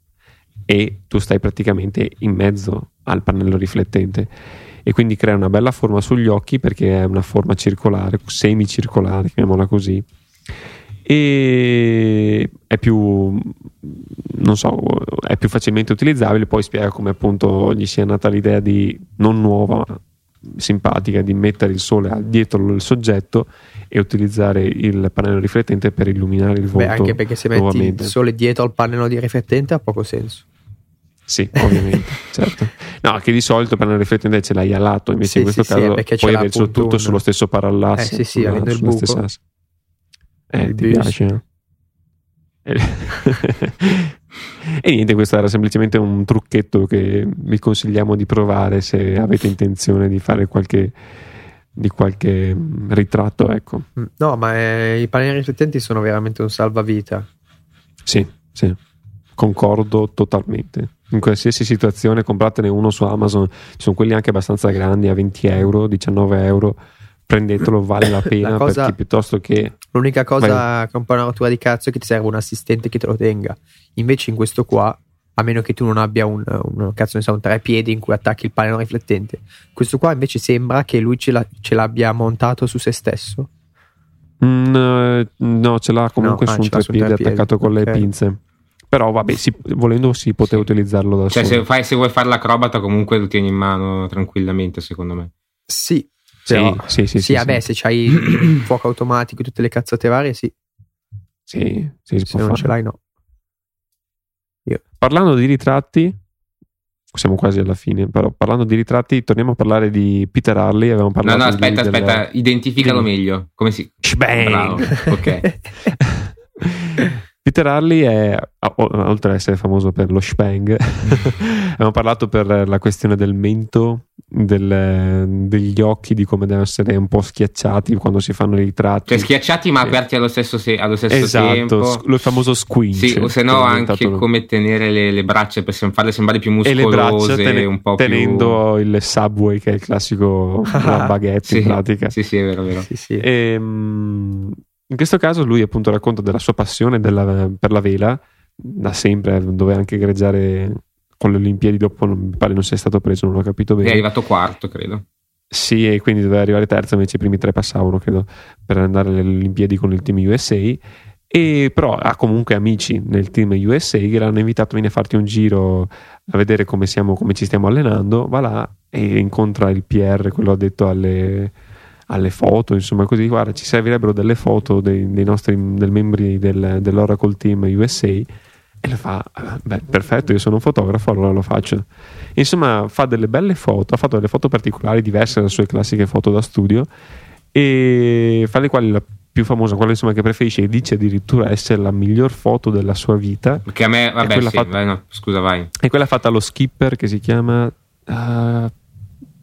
e tu stai praticamente in mezzo al pannello riflettente e quindi crea una bella forma sugli occhi perché è una forma circolare, semicircolare, chiamiamola così. E è più non so, è più facilmente utilizzabile. Poi spiega come appunto gli sia nata l'idea di non nuova, ma simpatica, di mettere il sole dietro il soggetto e utilizzare il pannello riflettente per illuminare il volto.
Beh, anche perché se metti
nuovamente.
il sole dietro al pannello di riflettente ha poco senso.
Sì, ovviamente, certo. No, che di solito il pannello riflettente ce l'hai a lato, invece
Sì,
in questo
sì, sì,
caso
perché ce
puoi averci tutto sullo stesso parallasso.
Eh, sì, sì,
sulla-
avendo il buco.
stessa. Eh,
Il
ti piace? Eh. e niente, questo era semplicemente un trucchetto che vi consigliamo di provare se avete intenzione di fare qualche, di qualche mm, ritratto, ecco.
Mm, No, ma eh, i pannelli riflettenti sono veramente un salvavita.
Sì, sì, concordo totalmente. In qualsiasi situazione compratene uno su Amazon, ci sono quelli anche abbastanza grandi a 20 euro, 19 euro. Prendetelo, vale la pena
cosa-
perché piuttosto che
L'unica cosa che è un po' una rottura di cazzo è che ti serve un assistente che te lo tenga. Invece in questo qua, a meno che tu non abbia un, un cazzo ne so, un treppiedi in cui attacchi il pannello riflettente, questo qua invece sembra che lui ce, l'ha- ce l'abbia montato su se stesso.
Mm, eh, no, ce l'ha comunque
No, ah,
su
su un
treppiede
treppiede,
attaccato con
ok.
le pinze. Però vabbè, si- volendo si poteva
Sì.
utilizzarlo da
Cioè,
solo.
se, fai, se vuoi fare l'acrobata, comunque lo tieni in mano tranquillamente, secondo me.
Sì, però-
sì, sì,
sì,
sì,
vabbè,
sì.
se c'hai il fuoco automatico e tutte le cazzate varie, sì.
Sì, sì, si
Se non
fare.
ce l'hai, no.
Parlando di ritratti, siamo quasi alla fine, però parlando di ritratti, torniamo a parlare di Peter Harley. Avevamo
No,
parlato
no,
di lui
aspetta,
del-
aspetta, identificalo
Dimmi.
meglio. Come si.
Shbang!
Bravo, ok.
Peter Harley è, oltre ad essere famoso per lo spang, abbiamo parlato per la questione del mento, del- degli occhi, di come devono essere un po' schiacciati quando si fanno i ritratti.
Cioè, schiacciati ma
Sì.
aperti allo stesso, se- allo stesso
esatto,
tempo.
sc- lo famoso squinch.
Sì, o se no anche
lo-
come tenere le, le braccia per farle sembrare più
e le
muscolose,
braccia tene-
un po'
tenendo il subway che è il classico la baguette
più...
in
Sì,
pratica
sì, sì, è vero, è vero.
sì, sì.
Ehm, in questo caso lui appunto racconta della sua passione della- per la vela da sempre doveva anche gareggiare con le Olimpiadi dopo non, mi pare non sia stato preso non ho capito
È
bene
arrivato quarto, credo.
sì e quindi doveva arrivare terzo invece i primi tre passavano credo per andare alle Olimpiadi con il team USA e però ha comunque amici nel team USA che l'hanno invitato a farti un giro a vedere come, siamo, come ci stiamo allenando va là e incontra il PR quello addetto alle, alle foto insomma così guarda ci servirebbero delle foto dei, dei nostri del membri del, dell'Oracle Team USA e le fa "Ah, beh perfetto io sono un fotografo allora lo faccio insomma fa delle belle foto ha fatto delle foto particolari diverse dalle sue classiche foto da studio e fra le quali la più famosa quella insomma che preferisce e dice addirittura essere la miglior foto della sua vita
Perché a me, vabbè, sì,
fatta-
vai, no, scusa, vai.
è quella fatta allo skipper che si chiama ah,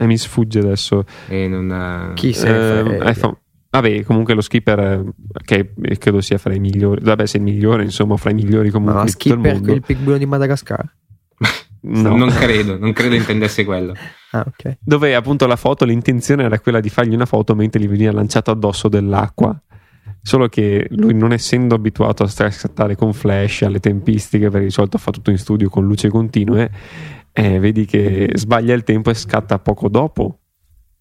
e mi sfugge adesso
E non, eh,
Chi se
Eh,
ne frega.
è fa- vabbè comunque lo skipper eh, che credo sia fra i migliori vabbè se il migliore insomma fra i migliori comunque
Ma
il
skipper
mondo
il pingüino di Madagascar.
No.
Non credo, non credo intendesse quello.
Ah, ok.
dove appunto la foto l'intenzione era quella di fargli una foto mentre gli veniva lanciato addosso dell'acqua solo che lui non essendo abituato a scattare con flash alle tempistiche perché di solito fa tutto in studio con luce continue eh, vedi che sbaglia il tempo e scatta poco dopo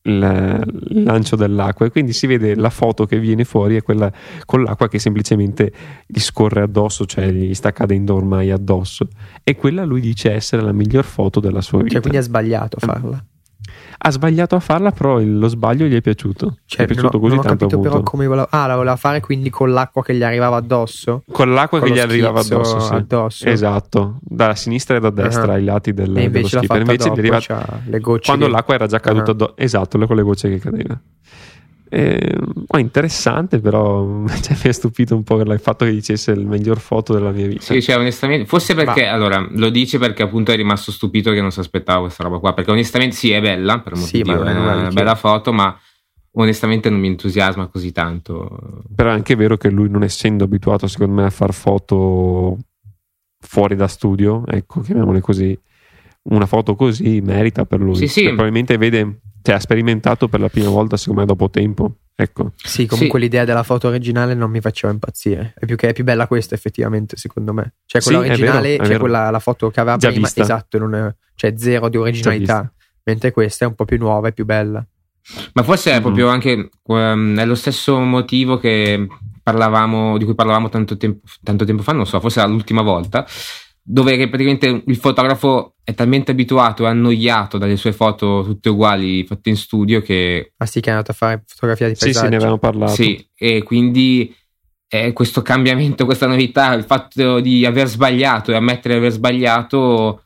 il, lancio dell'acqua. E quindi si vede la foto che viene fuori è quella con l'acqua che semplicemente gli scorre addosso cioè gli sta cadendo ormai addosso. E quella lui dice essere la miglior foto della sua vita.
Cioè, quindi ha sbagliato a farla.
Ha sbagliato a farla, però lo sbaglio gli è piaciuto.
Cioè,
gli è
ho,
piaciuto così
non ho
tanto.
capito però come voleva. Ah, la voleva fare quindi con l'acqua che gli arrivava addosso.
Con l'acqua
con
che gli arrivava addosso, sì.
addosso.
Esatto, da sinistra e da destra
Ah.
ai lati del,
E
dello
invece l'ha
skipper. Invece gli
dopo,
arriva
c'ha le gocce.
quando
che-
l'acqua era già caduta
Ah.
addosso. Esatto, con le gocce che cadeva. Eh, oh, interessante, però cioè, mi ha stupito un po' il fatto che dicesse il miglior foto della mia vita.
Sì, cioè, onestamente, forse perché allora lo dice perché appunto è rimasto stupito che non si aspettava questa roba qua. Perché onestamente, sì, è bella, per amor
Sì, ma non è
è
una
bella foto, ma onestamente non mi entusiasma così tanto.
Però è anche vero che lui, non essendo abituato, secondo me, a far foto fuori da studio, ecco, chiamiamole così, una foto così merita per lui.
Sì, sì.
Cioè, probabilmente vede, cioè, ha sperimentato per la prima volta, secondo me, dopo tempo. Ecco,
Sì, comunque
Sì.
l'idea della foto originale non mi faceva impazzire. È più, che, è più bella questa, effettivamente, secondo me. Cioè, quella
è
originale,
vero, è
cioè
vero.
quella, la foto che aveva
Già
prima,
vista.
esatto, non è- cioè zero di originalità. Mentre questa è un po' più nuova e più bella.
Ma forse è
Mhm.
proprio anche ehm, è lo stesso motivo che parlavamo, di cui parlavamo tanto tempo, tanto tempo fa, non so, forse era l'ultima volta, dove praticamente il fotografo è talmente abituato e annoiato dalle sue foto tutte uguali fatte in studio che
Ah, sì, che è andato a fare fotografia di
sì,
paesaggio.
sì, ne avevamo parlato.
Sì, e quindi eh, questo cambiamento, questa novità, il fatto di aver sbagliato e ammettere di aver sbagliato,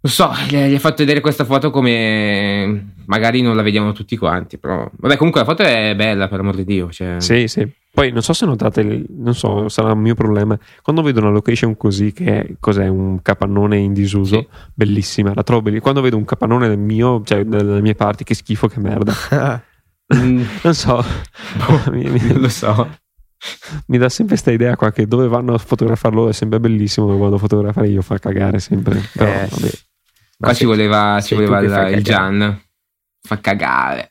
non so, gli gli ha fatto vedere questa foto come magari non la vediamo tutti quanti, però vabbè, comunque la foto è bella, per amor di Dio. Cioè...
Sì, sì. Poi non so se notate, non so, sarà un mio problema. Quando vedo una location così, che è, cos'è un capannone in disuso,
Sì.
bellissima, la trovo bellissima. Quando vedo un capannone del mio, cioè delle mie parti, che schifo, che merda.
Mm,
Non so, mi, mi-
non lo so.
mi dà sempre questa idea qua che dove vanno a fotografare loro è sempre bellissimo, vado a fotografare io fa cagare sempre. Però,
Eh,
Qua ci voleva, ci voleva il. Gian. Fa cagare.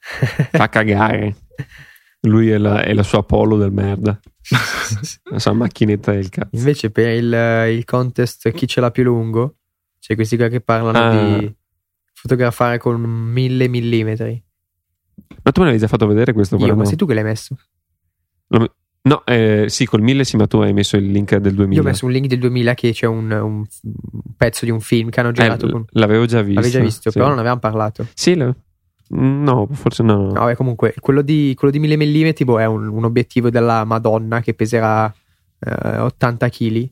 fa cagare. Lui è la, è la sua polo del merda, la sua macchinetta del cazzo.
Invece per il, il contest chi ce l'ha più lungo, c'è questi qua che parlano
Ah.
di fotografare con mille millimetri.
Ma tu me l'hai già fatto vedere questo?
Io, ma
no?
sei tu che l'hai messo?
No, eh, sì, col 1000 sì, ma tu hai messo il link del 2000.
Io ho messo un link del 2000 che c'è un, un pezzo di un film che hanno girato.
Eh,
con...
L'avevo già visto.
L'avevi già visto,
sì.
però non avevamo parlato.
Sì, lo- no, forse no.
No, vabbè, comunque, quello di, quello di 1000 mm boh, è un, un obiettivo della Madonna che peserà eh, 80 kg.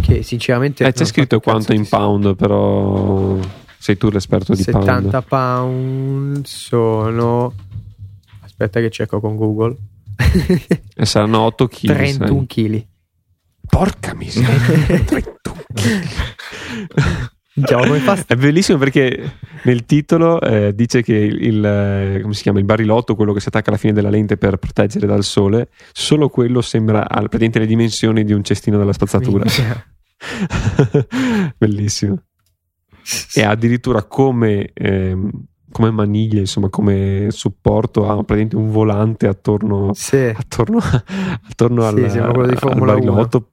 Che sinceramente.
Eh, c'è scritto quanto in pound, però sei tu l'esperto di
70
pound.
pound sono. Aspetta, che cerco con Google.
E saranno 8 kg.
31 kg.
Porca miseria. 31
Come fa
È bellissimo perché nel titolo eh, dice che il, eh, come si chiama, il barilotto, quello che si attacca alla fine della lente per proteggere dal sole, solo quello sembra praticamente le dimensioni di un cestino della spazzatura. Bellissimo. E addirittura come, ehm, come maniglia, insomma, come supporto, ha praticamente un volante attorno,
Sì.
attorno, attorno
Sì,
al, al barilotto.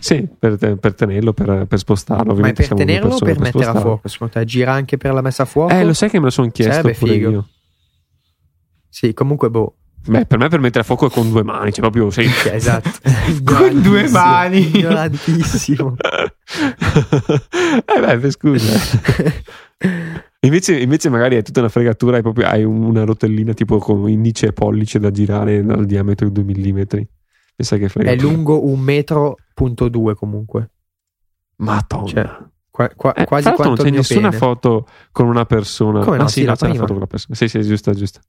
Sì, per, per tenerlo, per, per spostarlo.
Ma
Ovviamente
per
siamo due
tenerlo o
persone
per mettere a fuoco? Secondo te gira anche per la messa a fuoco?
Eh, lo sai che me lo sono chiesto
Sarebbe
pure
figo.
io.
Sì, comunque, boh.
Beh, per me per mettere a fuoco è con due mani, cioè proprio sei...
Cioè, esatto.
Con due mani.
Ignorantissimo.
eh beh, scusa. Invece, invece magari è tutta una fregatura e proprio hai un- una rotellina tipo con indice e pollice da girare dal diametro di 2 mm. Pensa che
È
fregatura.
lungo un metro punto due comunque.
Madonna.
Cioè, Qua- qua-
Eh,
quasi
non c'è
il mio
nessuna
pene.
foto con una persona.
Come no?
Ah,
Sì,
sì,
la
no, c'è
prima.
foto con la persona. Sì, sì, giusta, giusta.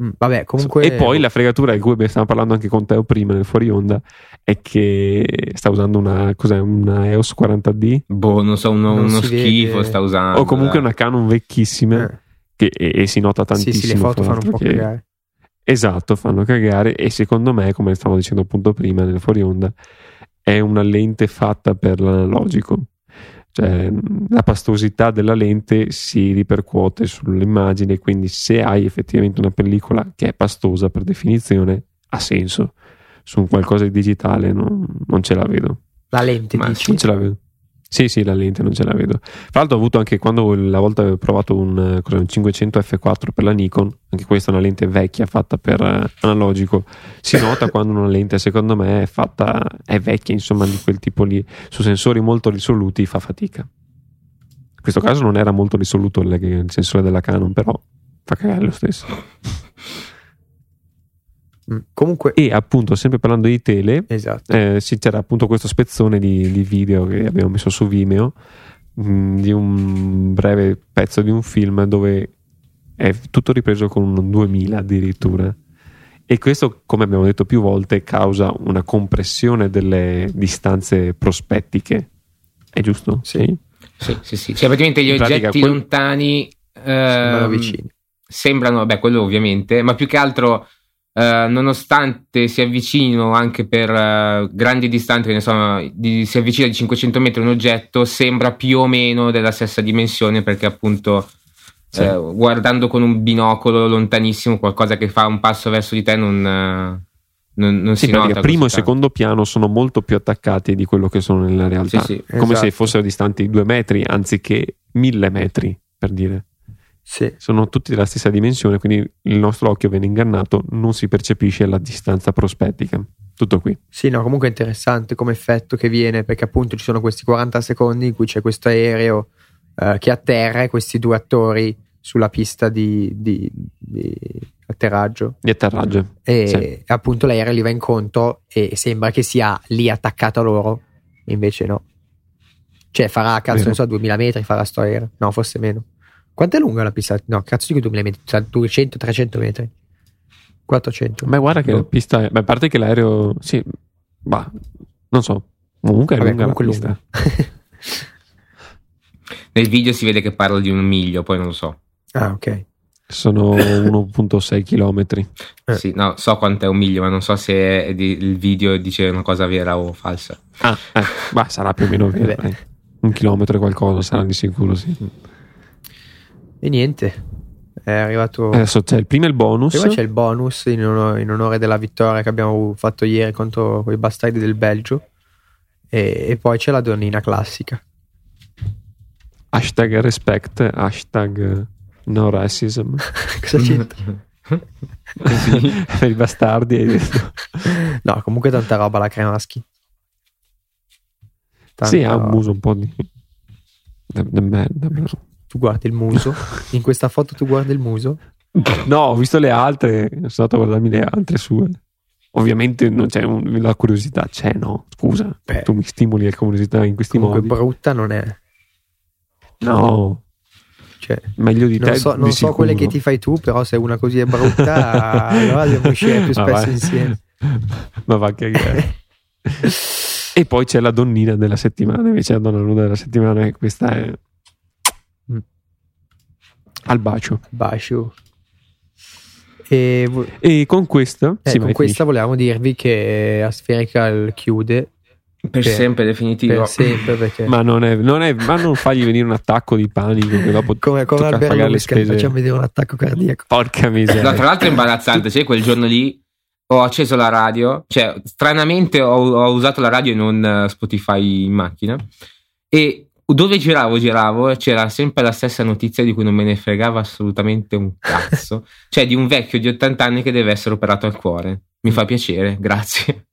Mm, Vabbè, comunque.
E poi la fregatura di cui stavamo parlando anche con Teo prima nel fuori onda è che sta usando una, cos'è, una EOS 40D
Boh, non so, uno,
Non
uno schifo
vede.
sta usando.
o comunque
dai.
una Canon vecchissima
Eh,
che, e, e si nota
sì,
tantissimo.
sì, le foto fanno un po'
che-
cagare.
Esatto, fanno cagare e secondo me, come stavo dicendo appunto prima nel fuori onda, è una lente fatta per l'analogico. Cioè, la pastosità della lente si ripercuote sull'immagine, quindi se hai effettivamente una pellicola che è pastosa per definizione, ha senso. Su un qualcosa di digitale non, non ce la vedo.
La lente,
Ma
dici?
Non ce la vedo. Sì, sì, la lente non ce la vedo. Tra l'altro ho avuto anche quando la volta avevo provato un, eh, cos'è, un 500 F4 per la Nikon, anche questa è una lente vecchia fatta per eh, analogico. Si nota quando una lente secondo me è fatta, è vecchia, insomma, di quel tipo lì, su sensori molto risoluti fa fatica. In questo caso non era molto risoluto il, il sensore della Canon, però fa cagare lo stesso.
Mm, Comunque,
E appunto, sempre parlando di tele,
esatto.
eh, sì, c'era appunto questo spezzone di, di video che abbiamo messo su Vimeo mh, di un breve pezzo di un film dove è tutto ripreso con un 2000 addirittura e questo come abbiamo detto più volte causa una compressione delle distanze prospettiche è giusto?
Sì.
Sì, sì, sì. Cioè, praticamente gli
pratica,
oggetti
quel-
lontani
Sembrano
ehm,
vicini.
sembrano, beh, quello ovviamente, ma più che altro, eh, nonostante si avvicinino anche per eh, grandi distanze, ne so, di- si avvicina di 500 metri un oggetto, sembra più o meno della stessa dimensione perché appunto
Sì.
eh, guardando con un binocolo lontanissimo qualcosa che fa un passo verso di te non, eh, non, non
Sì,
si nota.
primo e
tanto.
secondo piano sono molto più attaccati di quello che sono nella realtà
Sì, sì.
come se
Esatto.
fossero distanti due metri anziché mille metri per dire
Sì.
sono tutti della stessa dimensione, quindi il nostro occhio viene ingannato, non si percepisce la distanza prospettica. Tutto qui.
Sì, no, comunque è interessante come effetto che viene perché appunto ci sono questi 40 secondi in cui c'è questo aereo eh, che atterra e questi due attori sulla pista di, di- di atterraggio
Di atterraggio.
e
Sì.
appunto l'aereo li va incontro e sembra che sia lì attaccato a loro invece no cioè farà cazzo
Vero.
ne so 2000 metri farà sto aereo no forse meno quanto è lunga la pista? no cazzo dico 2000 metri cioè 200-300 metri 400
Beh, guarda che
Boh.
la pista è. Beh, a parte che l'aereo. Sì, bah, non so. Comunque è
Vabbè,
lunga
comunque
la
lunga.
pista.
Nel video si vede che parla di un miglio, poi non lo so.
ah ok
Sono 1.6 km.
Eh.
Sì, no, so quanto è un miglio, ma non so se di- il video dice una cosa vera o falsa.
Ah, eh, bah, sarà più o meno vero,
Beh.
dai. Un chilometro e qualcosa sarà di sicuro, sì.
E niente è arrivato
Adesso c'è il primo e il bonus.
Prima c'è il bonus in onore, in onore della vittoria che abbiamo fatto ieri contro quei bastardi del Belgio. E, e poi c'è la donnina classica.
Hashtag respect, hashtag no racism.
Cosa c'entra?
per i bastardi. hai detto.
No, comunque tanta roba la Cremaschi. Tanta
Sì, ha un muso un po' di... de- de merda, però.
Tu guardi il muso. In questa foto tu guardi il muso.
No, ho visto le altre, sono stato a guardarmi le altre sue. Ovviamente non c'è un- la curiosità, c'è no, scusa,
Beh.
tu mi stimoli la curiosità in questi
Comunque
modi.
brutta non è.
No,
Cioè,
meglio di te.
non so, non
di
so quelle che
sicuro.
ti fai tu, però se una così è brutta, allora dobbiamo uscire più spesso
vai.
insieme.
Ma va che E poi c'è la donnina della settimana, invece la donna nuda della settimana, questa è
Mm.
Al bacio.
Bacio. E vo-
E con questa,
eh,
sì,
con
vai,
questa volevamo dirvi che Aspherical chiude
Per
Per-
sempre, definitivo.
per sempre perché
finisci. Ma non, è, non è, ma non fargli venire un attacco di panico che dopo
come, come
tocca
Alberto
pagare le spese.
facciamo vedere un attacco cardiaco.
Porca
No,
miseria.
tra l'altro è imbarazzante, sai, quel giorno lì ho acceso la radio, cioè stranamente ho, ho usato la radio e non eh, Spotify in macchina e dove giravo, giravo e c'era sempre la stessa notizia di cui non me ne fregava assolutamente un cazzo, cioè di un vecchio di 80 anni che deve essere operato al cuore. Mi fa piacere, grazie.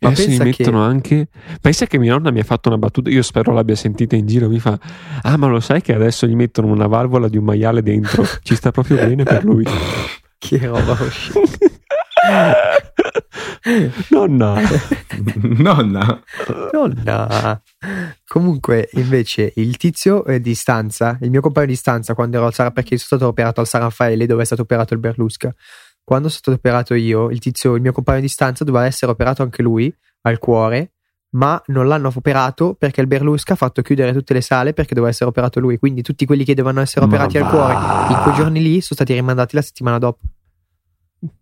Ma
mi
pensa che-
mettono anche. Pensa che mia nonna mi ha fatto una battuta. Io spero l'abbia sentita in giro. Mi fa: Ah, ma lo sai che adesso gli mettono una valvola di un maiale dentro? Ci sta proprio bene per lui.
Che roba oscena.
Nonna,
Nonna.
Nonna. Comunque, invece, il tizio eh, di stanza, il mio compagno di stanza, quando ero al Sara, perché sono stato operato al San Raffaele, dove è stato operato il Berlusca. Quando sono stato operato io, il tizio, il mio compagno di stanza, doveva essere operato anche lui al cuore, ma non l'hanno operato perché il Berlusca ha fatto chiudere tutte le sale perché doveva essere operato lui. Quindi tutti quelli che dovevano essere
Ma
operati al
va.
cuore in quei giorni lì sono stati rimandati la settimana dopo.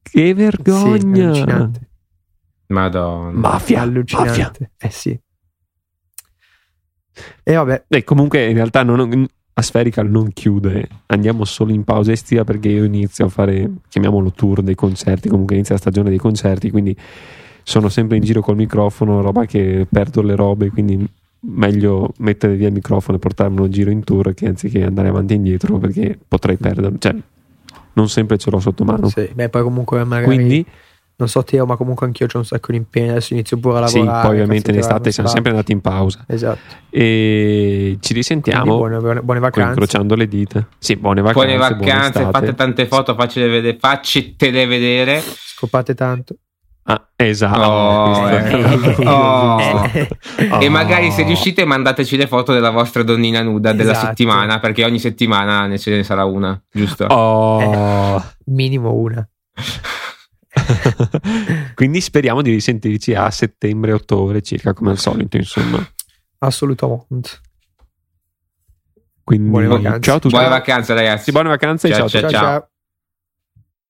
Che
Sì,
vergogna!
allucinante.
Madonna.
mafia,
allucinante.
mafia.
Eh sì. E vabbè,
E comunque, in realtà, non, Aspherical non chiude. Andiamo solo in pausa estiva perché io inizio a fare, chiamiamolo tour dei concerti. Comunque, inizia la stagione dei concerti. Quindi sono sempre in giro col microfono, roba che perdo le robe. Quindi meglio mettere via il microfono e portarmelo in giro in tour che anziché andare avanti e indietro perché potrei perderlo. Cioè, non sempre ce l'ho sotto mano.
sì. Beh, poi comunque magari
Quindi,
non so Teo, ma comunque anch'io ho un sacco di impegni. Adesso inizio pure a
sì,
lavorare.
poi ovviamente in estate siamo sempre andati in pausa.
Esatto.
E ci risentiamo.
buone, buone, buone vacanze.
incrociando le dita. Sì, buone vacanze.
Buone vacanze,
estate.
fate tante foto, faccele vedere, faccetele vedere.
Scopate tanto.
Ah, esatto.
Oh, eh. Oh.
Oh.
E magari se riuscite mandateci le foto della vostra donnina nuda della
Esatto.
settimana, perché ogni settimana ne ce ne sarà una, giusto?
Oh.
Minimo una.
Quindi speriamo di risentirci a settembre-ottobre circa come al solito, insomma.
Assolutamente.
Quindi
Buone vacanze.
ciao a tutti.
Buone vacanze ragazzi.
Buone vacanze
Ciao,
ciao
ciao.
ciao. ciao.